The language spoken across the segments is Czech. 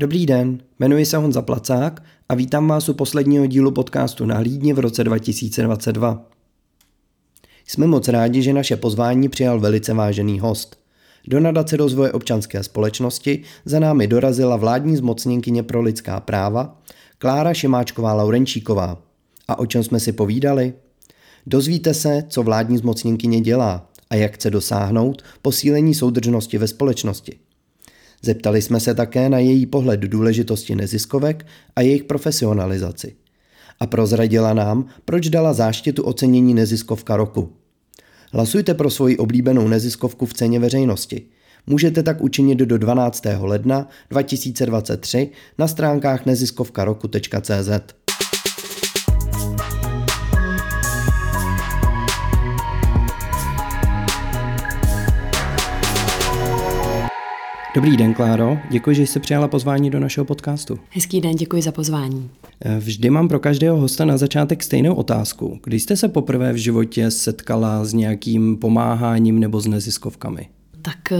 Dobrý den, jmenuji se Honza Placák a vítám vás u posledního dílu podcastu Nahlídni v roce 2022. Jsme moc rádi, že naše pozvání přijal velice vážený host. Do nadace rozvoje občanské společnosti za námi dorazila vládní zmocněnkyně pro lidská práva Klára Šimáčková Laurenčíková. A o čem jsme si povídali? Dozvíte se, co vládní zmocněnkyně dělá a jak chce dosáhnout posílení soudržnosti ve společnosti. Zeptali jsme se také na její pohled důležitosti neziskovek a jejich profesionalizaci. A prozradila nám, proč dala záštitu ocenění neziskovka roku. Hlasujte pro svoji oblíbenou neziskovku v ceně veřejnosti. Můžete tak učinit do 12. ledna 2023 na stránkách neziskovkaroku.cz. Dobrý den, Kláro. Děkuji, že jste přijala pozvání do našeho podcastu. Hezký den, děkuji za pozvání. Vždy mám pro každého hosta na začátek stejnou otázku. Kdy jste se poprvé v životě setkala s nějakým pomáháním nebo s neziskovkami? Tak eh,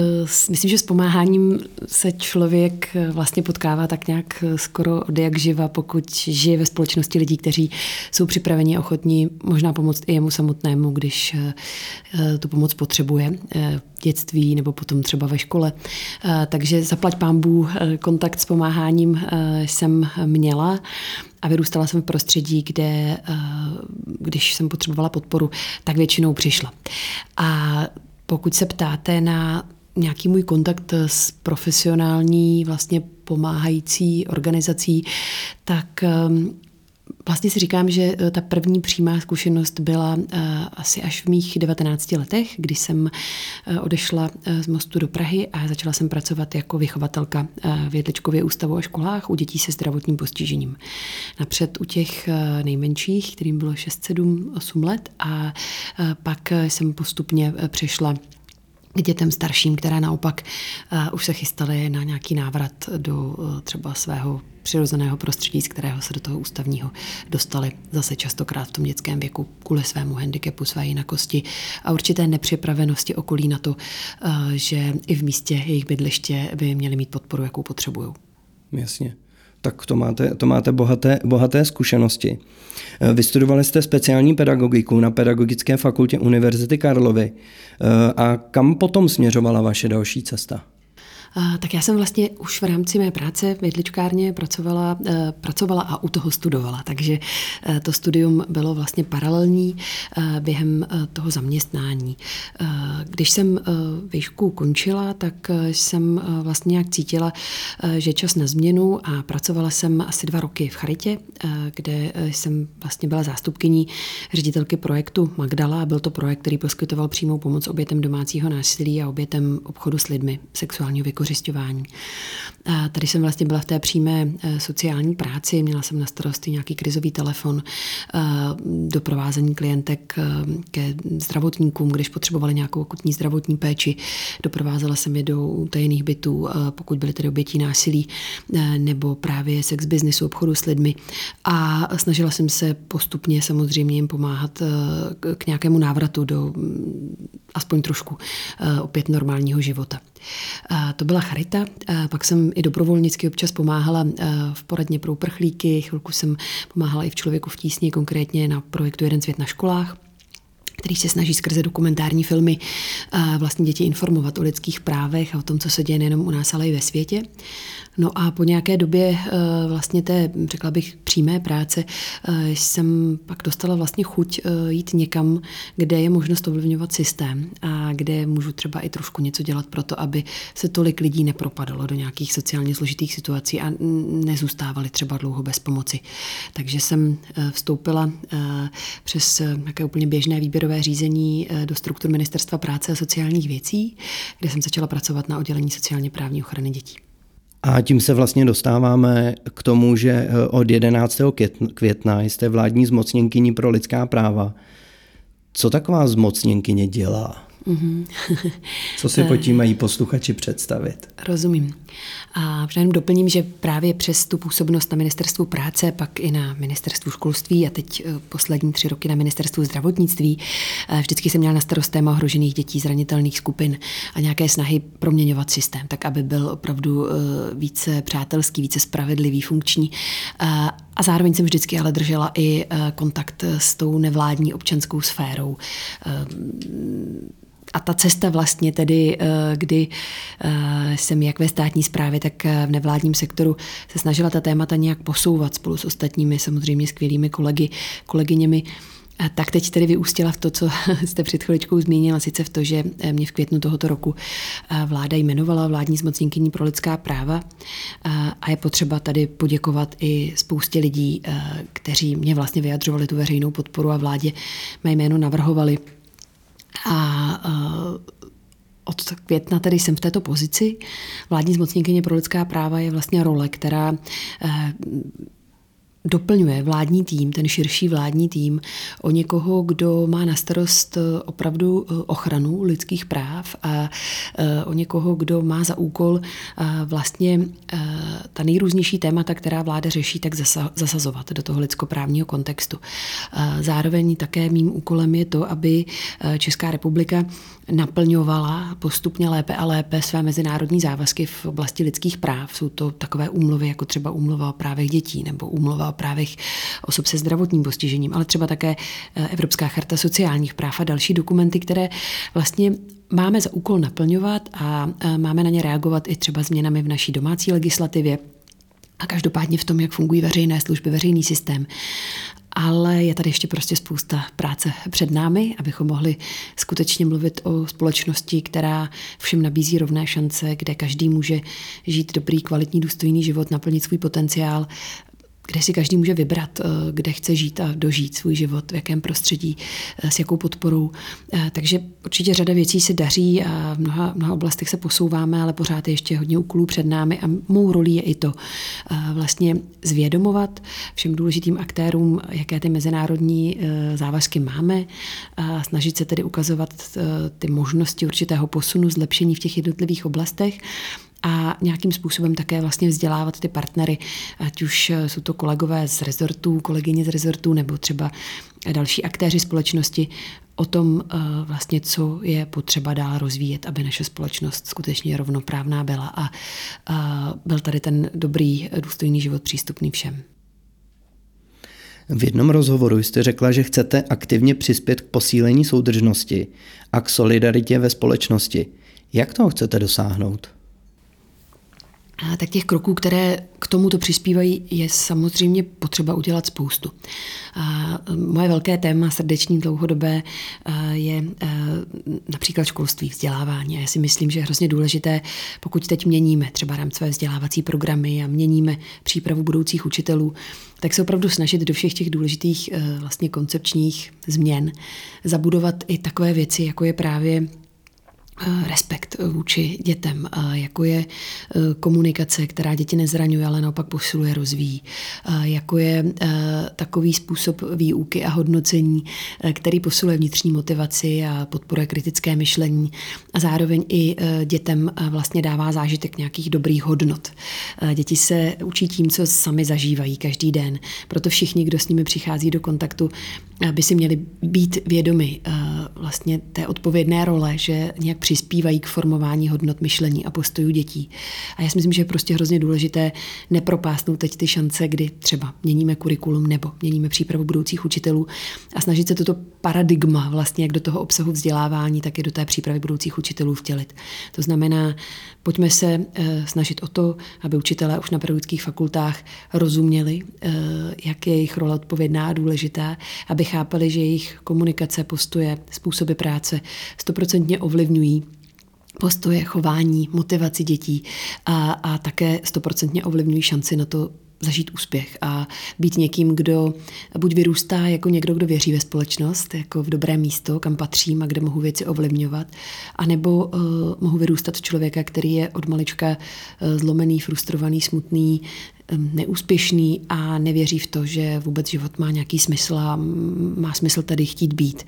myslím, že s pomáháním se člověk eh, vlastně potkává tak nějak eh, skoro od jak živa, pokud žije ve společnosti lidí, kteří jsou připraveni a ochotní možná pomoct i jemu samotnému, když tu pomoc potřebuje v dětství nebo potom třeba ve škole. Takže zaplať pámbu kontakt s pomáháním jsem měla a vyrůstala jsem v prostředí, kde, když jsem potřebovala podporu, tak většinou přišla. A pokud se ptáte na nějaký můj kontakt s profesionální vlastně pomáhající organizací, tak ehm, Vlastně si říkám, že eh, ta první přímá zkušenost byla uh, asi až v mých 19 letech, kdy jsem uh, odešla z mostu do Prahy a začala jsem pracovat jako vychovatelka v Jedličkově ústavu a školách u dětí se zdravotním postižením. Napřed u těch nejmenších, kterým bylo 6, 7, 8 let a pak jsem postupně přešla k dětem starším, které naopak uh, už se chystaly na nějaký návrat do uh, třeba svého přirozeného prostředí, z kterého se do toho ústavního dostali zase častokrát v tom dětském věku kvůli svému handicapu, své jinakosti a určité nepřipravenosti okolí na to, uh, že i v místě jejich bydliště by měli mít podporu, jakou potřebují. Jasně tak to máte, to máte bohaté, bohaté zkušenosti. Eh, vystudovali jste speciální pedagogiku na Pedagogické fakultě Univerzity Karlovy. Eh, a kam potom směřovala vaše další cesta? Tak já jsem vlastně už v rámci mé práce v jedličkárně pracovala, eh, pracovala a u toho studovala, takže eh, to studium bylo vlastně paralelní eh, během toho zaměstnání. Když jsem výšku končila, tak jsem vlastně nějak cítila, že čas na změnu a pracovala jsem asi dva roky v Charitě, kde jsem vlastně byla zástupkyní ředitelky projektu Magdala a byl to projekt, který poskytoval přímou pomoc obětem domácího násilí a obětem obchodu s lidmi sexuálního věku vykořišťování. A tady jsem vlastně byla v té přímé eh, sociální práci, měla jsem na starosti nějaký krizový telefon, eh, doprovázení klientek eh, ke zdravotníkům, když potřebovali nějakou akutní zdravotní péči, doprovázela jsem je do utajených bytů, pokud byly tedy obětí násilí, nebo právě sex biznesu, obchodu s lidmi. A snažila jsem se postupně samozřejmě jim pomáhat k nějakému návratu do aspoň trošku opět normálního života. To byla charita, pak jsem i dobrovolnicky občas pomáhala v poradně pro uprchlíky, chvilku jsem pomáhala i v Člověku v tísni, konkrétně na projektu Jeden svět na školách který se snaží skrze dokumentární filmy vlastně děti informovat o lidských právech a o tom, co se děje nejenom u nás, ale i ve světě. No a po nějaké době eh, vlastně té, řekla bych, přímé práce eh, jsem pak dostala vlastně chuť eh, jít někam, kde je možnost ovlivňovat systém a kde můžu třeba i trošku něco dělat pro to, aby se tolik lidí nepropadalo do nějakých sociálně složitých situací a nezůstávali třeba dlouho bez pomoci. Takže jsem vstoupila přes nějaké úplně běžné výběrové řízení do struktur Ministerstva práce a sociálních věcí, kde jsem začala pracovat na oddělení sociálně právní ochrany dětí. A tím se vlastně dostáváme k tomu, že eh, od 11. května jste vládní zmocněnkyní pro lidská práva. Co taková zmocněnkyně dělá? Mm-hmm. Co si pod tím mají posluchači představit? Rozumím. A jenom doplním, že právě přes tu působnost na ministerstvu práce, pak i na ministerstvu školství a teď eh, poslední tři roky na ministerstvu zdravotnictví, eh, vždycky jsem měla na starost téma ohrožených dětí, zranitelných skupin a nějaké snahy proměňovat systém, tak aby byl opravdu eh, více přátelský, více spravedlivý, funkční. A zároveň jsem vždycky ale držela i kontakt s tou nevládní občanskou sférou. A ta cesta vlastně tedy, eh, kdy eh, jsem jak ve státní správě, tak eh, v nevládním sektoru se snažila ta témata nějak posouvat spolu s ostatními samozřejmě skvělými kolegy, kolegyněmi, tak teď tedy vyústila v to, co jste před chviličkou zmínila, sice v to, že mě v květnu tohoto roku vláda jmenovala vládní zmocněnkyní pro lidská práva a je potřeba tady poděkovat i spoustě lidí, kteří mě vlastně vyjadřovali tu veřejnou podporu a vládě mé jméno navrhovali a od května tedy jsem v této pozici. Vládní zmocněnkyně pro lidská práva je vlastně role, která doplňuje vládní tým, ten širší vládní tým, o někoho, kdo má na starost eh, opravdu eh, ochranu lidských práv a eh, o někoho, kdo má za úkol vlastně ta nejrůznější témata, která vláda řeší, tak zasazovat do toho lidskoprávního kontextu. Zároveň také mým úkolem je to, aby Česká republika naplňovala postupně lépe a lépe své mezinárodní závazky v oblasti lidských práv. Jsou to takové úmluvy, jako třeba úmluva o právech dětí nebo úmluva právech osob se zdravotním postižením, ale třeba také eh, Evropská charta sociálních práv a další dokumenty, které vlastně máme za úkol naplňovat a eh, máme na ně reagovat i třeba změnami v naší domácí legislativě, a každopádně v tom, jak fungují veřejné služby, veřejný systém. Ale je tady ještě prostě spousta práce před námi, abychom mohli skutečně mluvit o společnosti, která všem nabízí rovné šance, kde každý může žít dobrý, kvalitní, důstojný život, naplnit svůj potenciál kde si každý může vybrat, eh, kde chce žít a dožít svůj život, v jakém prostředí, eh, s jakou podporou. Eh, takže určitě řada věcí se daří a v mnoha, mnoha oblastech se posouváme, ale pořád je ještě hodně úkolů před námi a mou rolí je i to vlastně zvědomovat všem důležitým aktérům, jaké ty mezinárodní závazky máme a snažit se tedy ukazovat ty možnosti určitého posunu, zlepšení v těch jednotlivých oblastech a nějakým způsobem také vlastně vzdělávat ty partnery, ať už jsou to kolegové z rezortů, kolegyně z rezortů nebo třeba další aktéři společnosti o tom eh, vlastně, co je potřeba dál rozvíjet, aby naše společnost skutečně rovnoprávná byla a byl tady ten dobrý, důstojný život přístupný všem. V jednom rozhovoru jste řekla, že chcete aktivně přispět k posílení soudržnosti a k solidaritě ve společnosti. Jak toho chcete dosáhnout? Tak těch kroků, které k tomuto přispívají, je samozřejmě potřeba udělat spoustu. Moje velké téma srdeční dlouhodobé je například školství, vzdělávání. já si myslím, že je hrozně důležité, pokud teď měníme třeba rámcové vzdělávací programy a měníme přípravu budoucích učitelů, tak se opravdu snažit do všech těch důležitých vlastně koncepčních změn zabudovat i takové věci, jako je právě respekt vůči dětem, eh, jako je eh, komunikace, která děti nezraňuje, ale naopak posiluje, rozvíjí, jako je takový způsob výuky a hodnocení, který posiluje vnitřní motivaci a podporuje kritické myšlení a zároveň i dětem vlastně dává zážitek nějakých dobrých hodnot. Děti se učí tím, co sami zažívají každý den. Proto všichni, kdo s nimi přichází do kontaktu, by si měli být vědomi vlastně té odpovědné role, že nějak přispívají k formování hodnot myšlení a postojů dětí. A já si myslím, že je prostě hrozně důležité nepropásnout teď ty šance, kdy třeba měníme kurikulum nebo měníme přípravu budoucích učitelů a snažit se toto paradigma vlastně jak do toho obsahu vzdělávání, tak i do té přípravy budoucích učitelů vtělit. To znamená, pojďme se eh, snažit o to, aby učitelé už na pedagogických fakultách rozuměli, eh, jak je jejich role odpovědná a důležitá, aby chápali, že jejich komunikace, postoje, způsoby práce stoprocentně ovlivňují postoje, chování, motivaci dětí a, a také stoprocentně ovlivňují šanci na to zažít úspěch a být někým, kdo buď vyrůstá jako někdo, kdo věří ve společnost, jako v dobré místo, kam patřím a kde mohu věci ovlivňovat, anebo uh, mohu vyrůstat člověka, který je od malička uh, zlomený, frustrovaný, smutný, um, neúspěšný a nevěří v to, že vůbec život má nějaký smysl a má smysl tady chtít být.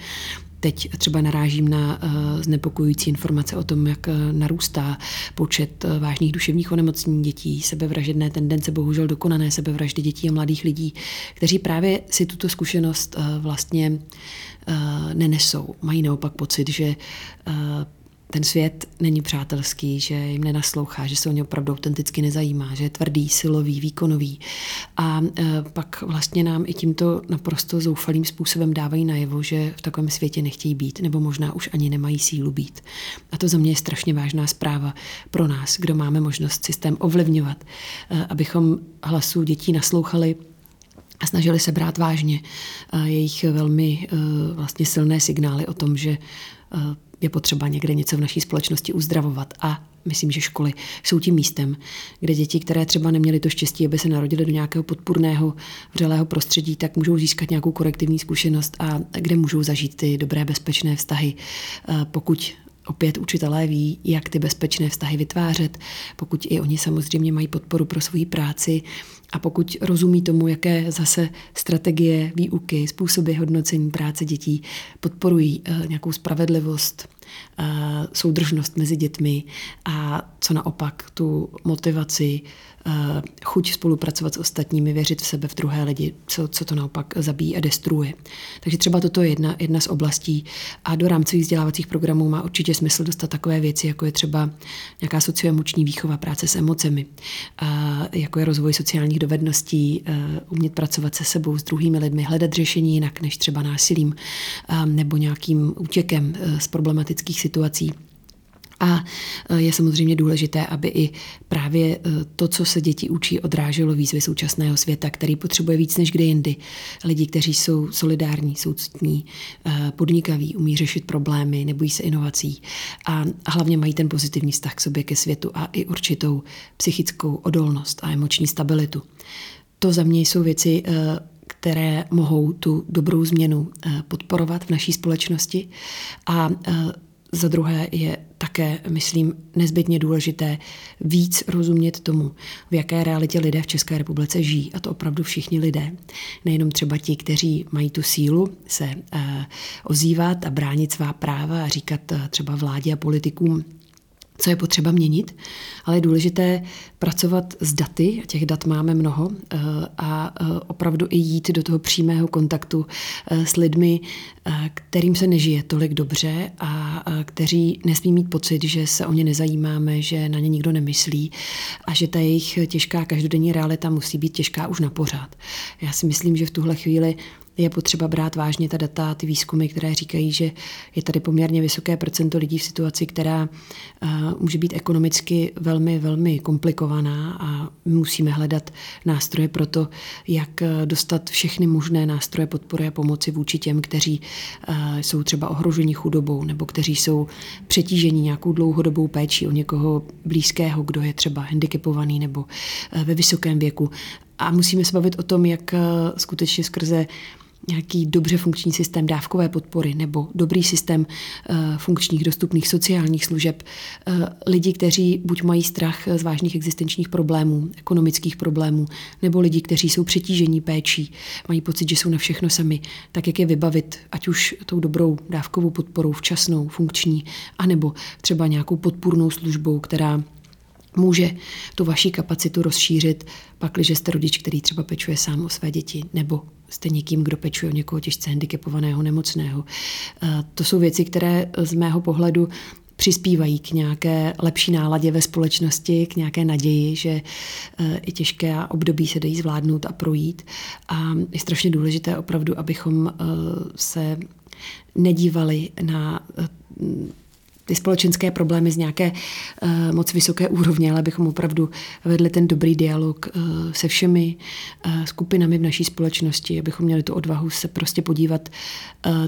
Teď třeba narážím na znepokojující informace o tom, jak narůstá počet vážných duševních onemocnění dětí, sebevražedné tendence, bohužel dokonané sebevraždy dětí a mladých lidí, kteří právě si tuto zkušenost vlastně nenesou. Mají naopak pocit, že ten svět není přátelský, že jim nenaslouchá, že se o ně opravdu autenticky nezajímá, že je tvrdý, silový, výkonový. A e, pak vlastně nám i tímto naprosto zoufalým způsobem dávají najevo, že v takovém světě nechtějí být, nebo možná už ani nemají sílu být. A to za mě je strašně vážná zpráva pro nás, kdo máme možnost systém ovlivňovat, e, abychom hlasu dětí naslouchali a snažili se brát vážně e, jejich velmi vlastně silné signály o tom, že je potřeba někde něco v naší společnosti uzdravovat. A myslím, že školy jsou tím místem, kde děti, které třeba neměly to štěstí, aby se narodily do nějakého podpůrného, vřelého prostředí, tak můžou získat nějakou korektivní zkušenost a kde můžou zažít ty dobré, bezpečné vztahy. Pokud Opět učitelé ví, jak ty bezpečné vztahy vytvářet, pokud i oni samozřejmě mají podporu pro svoji práci a pokud rozumí tomu, jaké zase strategie výuky, způsoby hodnocení práce dětí podporují eh, nějakou spravedlivost, soudržnost mezi dětmi a co naopak tu motivaci Eh, chuť spolupracovat s ostatními, věřit v sebe, v druhé lidi, co, co to naopak zabíjí a destruuje. Takže třeba toto je jedna, jedna z oblastí a do rámcových vzdělávacích programů má určitě smysl dostat takové věci, jako je třeba nějaká socioemoční výchova, práce s emocemi, jako je rozvoj sociálních dovedností, eh, umět pracovat se sebou, s druhými lidmi, hledat řešení jinak než třeba násilím nebo nějakým útěkem eh, z problematických situací. A e, je samozřejmě důležité, aby i právě e, to, co se děti učí, odráželo výzvy současného světa, který potřebuje víc než kdy jindy. Lidi, kteří jsou solidární, soucitní, e, podnikaví, umí řešit problémy, nebojí se inovací a hlavně mají ten pozitivní vztah k sobě, ke světu a i určitou psychickou odolnost a emoční stabilitu. To za mě jsou věci, které mohou tu dobrou změnu podporovat v naší společnosti a za druhé je také, myslím, nezbytně důležité víc rozumět tomu, v jaké realitě lidé v České republice žijí. A to opravdu všichni lidé. Nejenom třeba ti, kteří mají tu sílu se uh, ozývat a bránit svá práva a říkat uh, třeba vládě a politikům, co je potřeba měnit, ale je důležité pracovat s daty, a těch dat máme mnoho, eh, a eh, opravdu i jít do toho přímého kontaktu eh, s lidmi, kterým se nežije tolik dobře a kteří nesmí mít pocit, že se o ně nezajímáme, že na ně nikdo nemyslí a že ta jejich těžká každodenní realita musí být těžká už na pořád. Já si myslím, že v tuhle chvíli je potřeba brát vážně ta data, ty výzkumy, které říkají, že je tady poměrně vysoké procento lidí v situaci, která uh, může být ekonomicky velmi, velmi komplikovaná a musíme hledat nástroje pro to, jak eh, dostat všechny možné nástroje podpory a pomoci vůči těm, kteří uh, jsou třeba ohroženi chudobou nebo kteří jsou přetíženi nějakou dlouhodobou péčí o někoho blízkého, kdo je třeba handicapovaný nebo ve vysokém věku. A musíme se bavit o tom, jak skutečně skrze nějaký dobře funkční systém dávkové podpory nebo dobrý systém uh, funkčních dostupných sociálních služeb. Uh, lidi, kteří buď mají strach z vážných existenčních problémů, ekonomických problémů, nebo lidi, kteří jsou přetížení péčí, mají pocit, že jsou na všechno sami, tak jak je vybavit, ať už tou dobrou dávkovou podporou, včasnou, funkční, anebo třeba nějakou podpůrnou službou, která může tu vaši kapacitu rozšířit, pakliže jste rodič, který třeba pečuje sám o své děti, nebo jste někým, kdo pečuje o někoho těžce handicapovaného, nemocného. Eh, to jsou věci, které z mého pohledu přispívají k nějaké lepší náladě ve společnosti, k nějaké naději, že eh, i těžké období se dají zvládnout a projít. A je strašně důležité opravdu, abychom eh, se nedívali na ty společenské problémy z nějaké uh, moc vysoké úrovně, ale abychom opravdu vedli ten dobrý dialog uh, se všemi uh, skupinami v naší společnosti, abychom měli tu odvahu se prostě podívat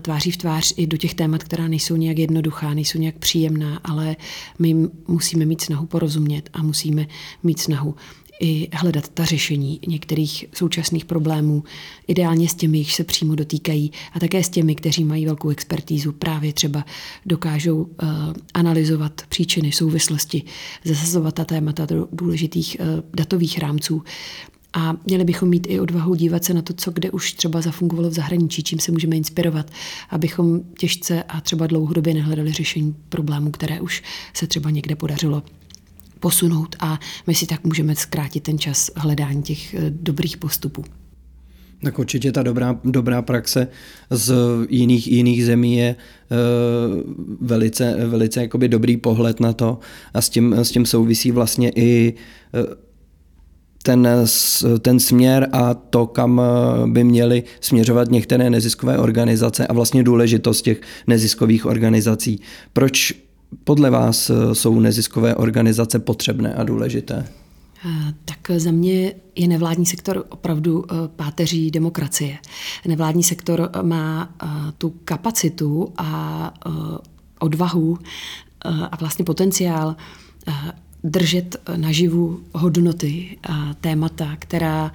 tváří v tvář i do těch témat, která nejsou nějak jednoduchá, nejsou nějak příjemná, ale my musíme mít snahu porozumět a musíme mít snahu i hledat ta řešení některých současných problémů, ideálně s těmi, již se přímo dotýkají, a také s těmi, kteří mají velkou expertízu, právě třeba dokážou uh, analyzovat příčiny, souvislosti, zasazovat ta témata do důležitých uh, datových rámců. A měli bychom mít i odvahu dívat se na to, co kde už třeba zafungovalo v zahraničí, čím se můžeme inspirovat, abychom těžce a třeba dlouhodobě nehledali řešení problémů, které už se třeba někde podařilo posunout a my si tak můžeme zkrátit ten čas hledání těch eh, dobrých postupů. Tak určitě ta dobrá, dobrá praxe z jiných, jiných zemí je uh, velice, velice jakoby dobrý pohled na to a s tím, s tím souvisí vlastně i uh, ten, ten směr a to, kam by měly směřovat některé neziskové organizace a vlastně důležitost těch neziskových organizací. Proč podle vás jsou neziskové organizace potřebné a důležité? Tak za mě je nevládní sektor opravdu eh, páteří demokracie. Nevládní sektor má eh, tu kapacitu a eh, odvahu a vlastně potenciál držet naživu hodnoty a témata, která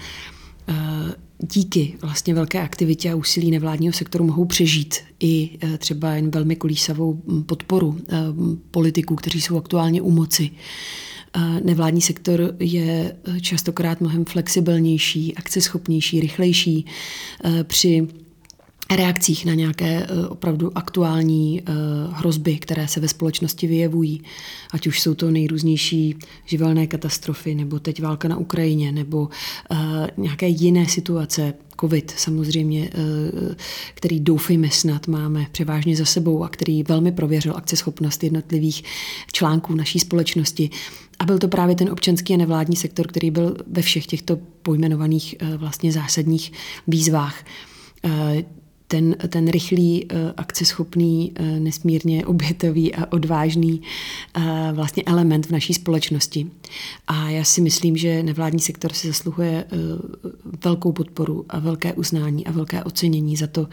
díky vlastně velké aktivitě a úsilí nevládního sektoru mohou přežít i třeba jen velmi kolísavou podporu politiků, kteří jsou aktuálně u moci. Nevládní sektor je častokrát mnohem flexibilnější, akceschopnější, rychlejší eh, při reakcích na nějaké eh, opravdu aktuální eh, hrozby, které se ve společnosti vyjevují. Ať už jsou to nejrůznější živelné katastrofy, nebo teď válka na Ukrajině, nebo nějaké jiné situace, COVID samozřejmě, který doufejme snad máme převážně za sebou a který velmi prověřil akceschopnost jednotlivých článků naší společnosti. A byl to právě ten občanský a nevládní sektor, který byl ve všech těchto pojmenovaných eh, vlastně zásadních výzvách eh, ten, ten rychlý, eh, akceschopný, nesmírně obětový a odvážný vlastně element v naší společnosti. A já si myslím, že nevládní sektor si zasluhuje velkou podporu a velké uznání a velké ocenění za to,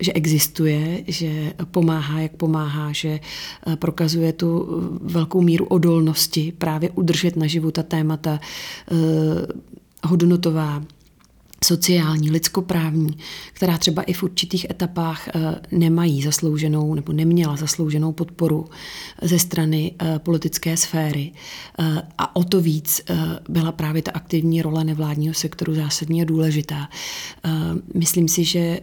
že existuje, že pomáhá, jak pomáhá, že eh, prokazuje tu velkou míru odolnosti právě udržet naživu ta témata eh, hodnotová, sociální, lidskoprávní, která třeba i v určitých etapách eh, nemají zaslouženou nebo neměla zaslouženou podporu ze strany politické sféry. A o to víc byla právě ta aktivní role nevládního sektoru zásadně důležitá. Myslím si, že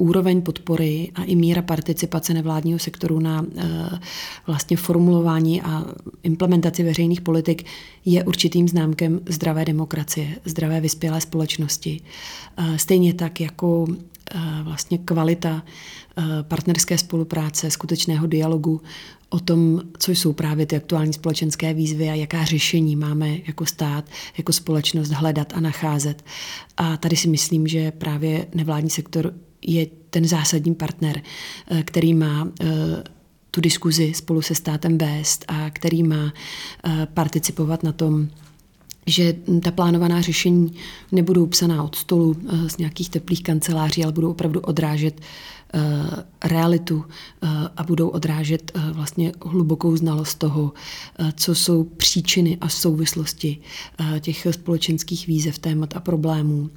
úroveň podpory a i míra participace nevládního sektoru na eh, vlastně formulování a implementaci veřejných politik je určitým známkem zdravé demokracie, zdravé vyspělé společnosti. Eh, stejně tak jako eh, vlastně kvalita partnerské spolupráce, skutečného dialogu o tom, co jsou právě ty aktuální společenské výzvy a jaká řešení máme jako stát, jako společnost hledat a nacházet. A tady si myslím, že právě nevládní sektor je ten zásadní partner, eh, který má eh, tu diskuzi spolu se státem vést a který má eh, participovat na tom, že ta plánovaná řešení nebudou psaná od stolu z nějakých teplých kanceláří, ale budou opravdu odrážet realitu eh, a budou odrážet eh, vlastně hlubokou znalost toho, co jsou příčiny a souvislosti těch společenských výzev, témat a problémů.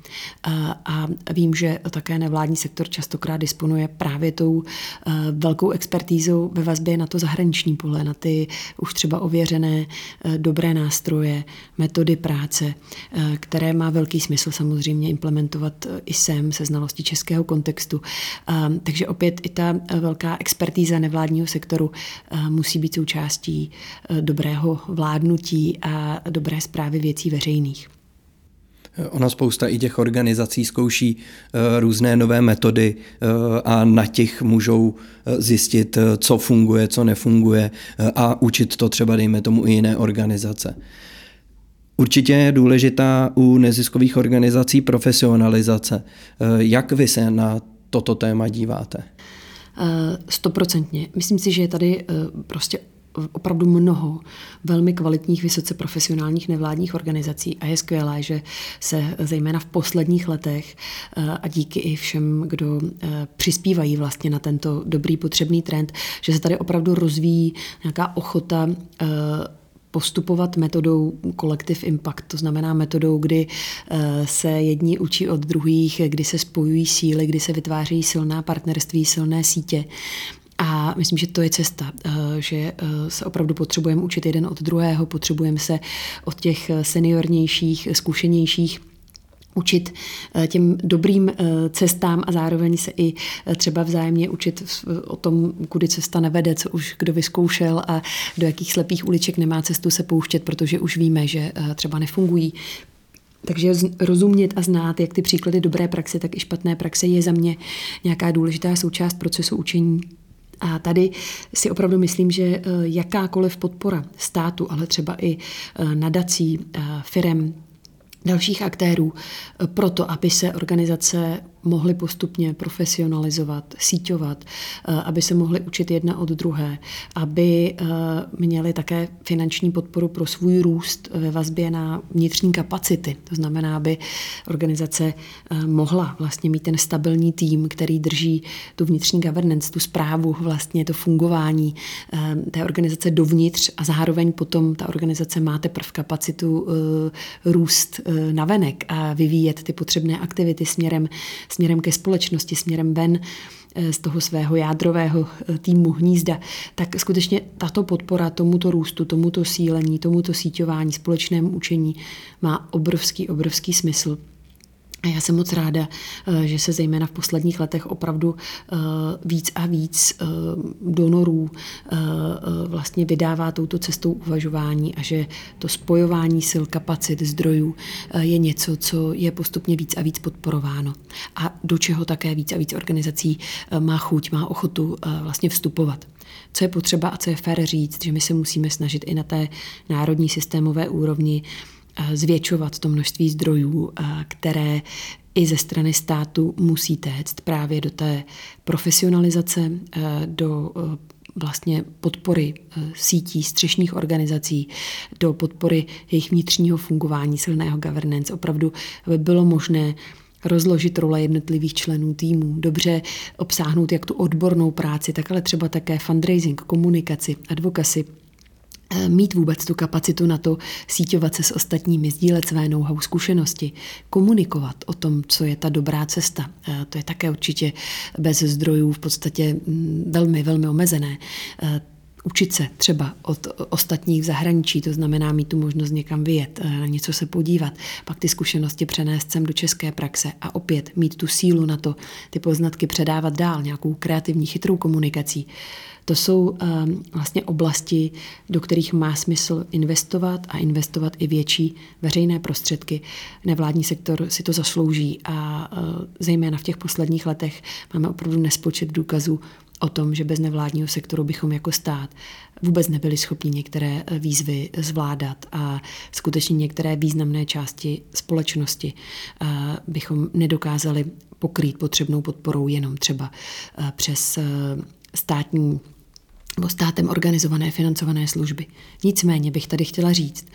A vím, že také nevládní sektor častokrát disponuje právě tou velkou expertízou ve vazbě na to zahraniční pole, na ty už třeba ověřené dobré nástroje, metody práce, které má velký smysl samozřejmě implementovat i sem se znalosti českého kontextu takže opět i ta eh, velká expertíza nevládního sektoru eh, musí být součástí eh, dobrého vládnutí a dobré zprávy věcí veřejných. Ona spousta i těch organizací zkouší různé nové metody a na těch můžou zjistit, co funguje, co nefunguje a učit to třeba, dejme tomu, i jiné organizace. Určitě je důležitá u neziskových organizací profesionalizace. Jak vy se na toto téma díváte? Eh, stoprocentně. Myslím si, že je tady eh, prostě opravdu mnoho velmi kvalitních, vysoce profesionálních nevládních organizací a je skvělé, že se zejména v posledních letech eh, a díky i všem, kdo přispívají vlastně na tento dobrý potřebný trend, že se tady opravdu rozvíjí nějaká ochota postupovat metodou collective impact, to znamená metodou, kdy eh, se jedni učí od druhých, kdy se spojují síly, kdy se vytvářejí silná partnerství, silné sítě. A myslím, že to je cesta, že se opravdu potřebujeme učit jeden od druhého, potřebujeme se od těch seniornějších, zkušenějších učit eh, těm dobrým eh, cestám a zároveň se i eh, třeba vzájemně učit o tom, kudy cesta nevede, co už kdo vyzkoušel a do jakých slepých uliček nemá cestu se pouštět, protože už víme, že třeba nefungují. Takže rozumět a znát, jak ty příklady dobré praxe, tak i špatné praxe je za mě nějaká důležitá součást procesu učení. A tady si opravdu myslím, že jakákoliv podpora státu, ale třeba i nadací, firem, dalších aktérů, proto aby se organizace mohli postupně profesionalizovat, síťovat, eh, aby se mohli učit jedna od druhé, aby eh, měli také finanční podporu pro svůj růst ve vazbě na vnitřní kapacity. To znamená, aby organizace eh, mohla vlastně mít ten stabilní tým, který drží tu vnitřní governance, tu zprávu, vlastně to fungování té organizace dovnitř a zároveň potom ta organizace má teprve kapacitu růst navenek a vyvíjet ty potřebné aktivity směrem směrem ke společnosti, směrem ven eh, z toho svého jádrového eh, týmu hnízda, tak skutečně tato podpora tomuto růstu, tomuto sílení, tomuto síťování, společnému učení má obrovský, obrovský smysl. A já jsem moc ráda, eh, že se zejména v posledních letech opravdu eh, víc a víc eh, donorů vlastně vydává touto cestou uvažování a že to spojování sil, kapacit, zdrojů je něco, co je postupně víc a víc podporováno. A do čeho také víc a víc organizací má chuť, má ochotu vlastně vstupovat. Co je potřeba a co je fér říct, že my se musíme snažit i na té národní systémové úrovni zvětšovat to množství zdrojů, eh, které i ze strany státu musí téct právě do té profesionalizace, eh, do vlastně podpory sítí střešních organizací, do podpory jejich vnitřního fungování, silného governance. Opravdu aby bylo možné rozložit role jednotlivých členů týmu, dobře obsáhnout jak tu odbornou práci, tak ale třeba také fundraising, komunikaci, advokaci, Eh, mít vůbec tu kapacitu na to síťovat se s ostatními, sdílet své know-how, zkušenosti, komunikovat o tom, co je ta dobrá cesta. To je také určitě bez zdrojů v podstatě mm, velmi, velmi omezené učit se třeba od ostatních v zahraničí, to znamená mít tu možnost někam vyjet, na něco se podívat, pak ty zkušenosti přenést sem do české praxe a opět mít tu sílu na to, ty poznatky předávat dál, nějakou kreativní, chytrou komunikací. To jsou ehm, vlastně oblasti, do kterých má smysl investovat a investovat i větší veřejné prostředky. Nevládní sektor si to zaslouží a eh, zejména v těch posledních letech máme opravdu nespočet důkazů o tom, že bez nevládního sektoru bychom jako stát vůbec nebyli schopni některé eh, výzvy zvládat a skutečně některé významné části společnosti eh, bychom nedokázali pokrýt potřebnou podporou jenom třeba přes státní nebo státem organizované financované služby. Nicméně bych tady chtěla říct,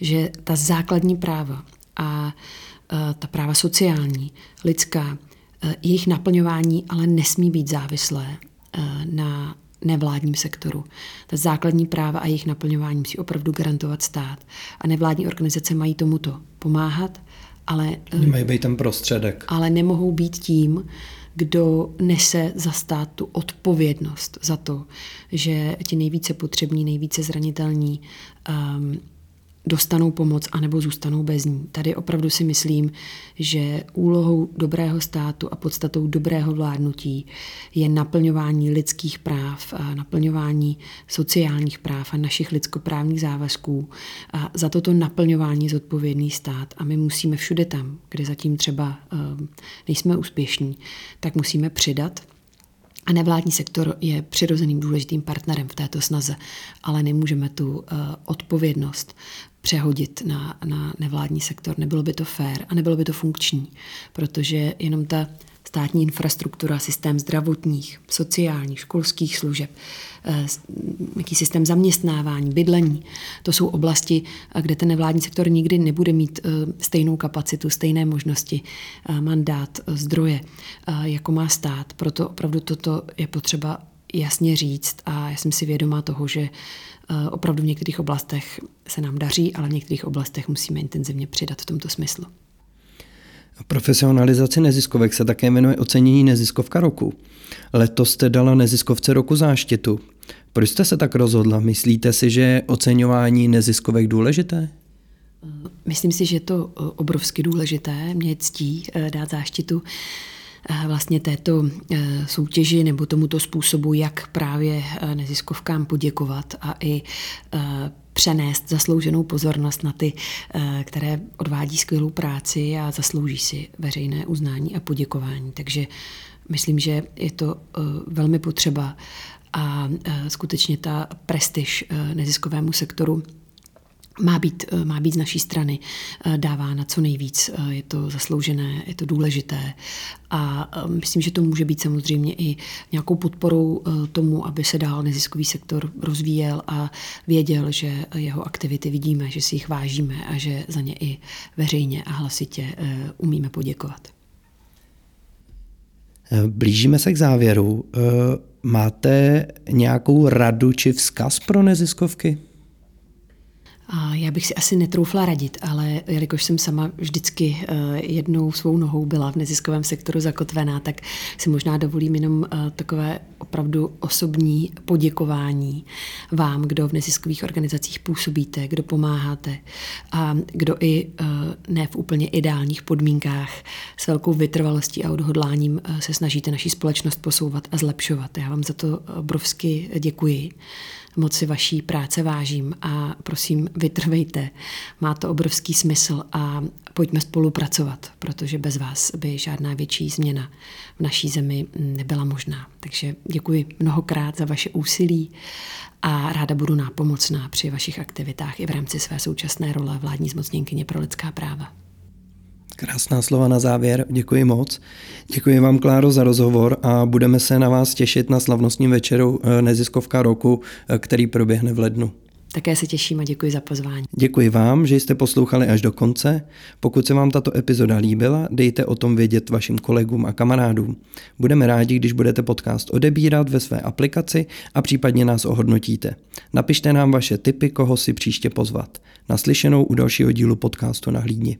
že ta základní práva a ta práva sociální, lidská, jejich naplňování ale nesmí být závislé na nevládním sektoru. Ta základní práva a jejich naplňování musí opravdu garantovat stát. A nevládní organizace mají tomuto pomáhat, ale... Mají být ten prostředek. Ale nemohou být tím, kdo nese za stát tu odpovědnost za to, že ti nejvíce potřební, nejvíce zranitelní um, dostanou pomoc anebo zůstanou bez ní. Tady opravdu si myslím, že úlohou dobrého státu a podstatou dobrého vládnutí je naplňování lidských práv, a naplňování sociálních práv a našich lidskoprávních závazků. A za toto naplňování zodpovědný stát a my musíme všude tam, kde zatím třeba ehm, nejsme úspěšní, tak musíme přidat a nevládní sektor je přirozeným důležitým partnerem v této snaze, ale nemůžeme tu uh, odpovědnost přehodit na, na nevládní sektor. Nebylo by to fér a nebylo by to funkční, protože jenom ta státní infrastruktura, systém zdravotních, sociálních, školských služeb, eh, jaký systém zaměstnávání, bydlení. To jsou oblasti, eh, kde ten nevládní sektor nikdy nebude mít eh, stejnou kapacitu, stejné možnosti, mandát, zdroje, jako má stát. Proto opravdu toto je potřeba jasně říct a já jsem si vědomá toho, že opravdu v některých oblastech se nám daří, ale v některých oblastech musíme intenzivně přidat v tomto smyslu. Profesionalizaci neziskovek se také jmenuje ocenění neziskovka roku. Letos jste dala neziskovce roku záštitu. Proč jste se tak rozhodla? Myslíte si, že je oceňování neziskovek důležité? Myslím si, že je to obrovsky důležité. Mě ctí eh, dát záštitu eh, vlastně této eh, soutěži nebo tomuto způsobu, jak právě neziskovkám poděkovat a i přenést zaslouženou pozornost na ty, které odvádí skvělou práci a zaslouží si veřejné uznání a poděkování. Takže myslím, že je to velmi potřeba a skutečně ta prestiž neziskovému sektoru má být, eh, má být z naší strany eh, dávána co nejvíc. Eh, je to zasloužené, je to důležité a myslím, že to může být samozřejmě i nějakou podporou tomu, aby se dál neziskový sektor rozvíjel a věděl, že jeho aktivity vidíme, že si jich vážíme a že za ně i veřejně a hlasitě umíme poděkovat. Blížíme se k závěru. Máte nějakou radu či vzkaz pro neziskovky? A já bych si asi netroufla radit, ale jelikož jsem sama vždycky eh, jednou svou nohou byla v neziskovém sektoru zakotvená, tak si možná dovolím jenom eh, takové opravdu osobní poděkování vám, kdo v neziskových organizacích působíte, kdo pomáháte a kdo i eh, ne v úplně ideálních podmínkách s velkou vytrvalostí a odhodláním se snažíte naší společnost posouvat a zlepšovat. Já vám za to obrovsky děkuji moc si vaší práce vážím a prosím, vytrvejte. Má to obrovský smysl a pojďme spolupracovat, protože bez vás by žádná větší změna v naší zemi nebyla možná. Takže děkuji mnohokrát za vaše úsilí a ráda budu nápomocná při vašich aktivitách i v rámci své současné role vládní zmocněnkyně pro lidská práva. Krásná slova na závěr, děkuji moc. Děkuji vám, Kláro, za rozhovor a budeme se na vás těšit na slavnostním večeru eh, Neziskovka roku, eh, který proběhne v lednu. Také se těším a děkuji za pozvání. Děkuji vám, že jste poslouchali až do konce. Pokud se vám tato epizoda líbila, dejte o tom vědět vašim kolegům a kamarádům. Budeme rádi, když budete podcast odebírat ve své aplikaci a případně nás ohodnotíte. Napište nám vaše tipy, koho si příště pozvat. Naslyšenou u dalšího dílu podcastu na hlídni.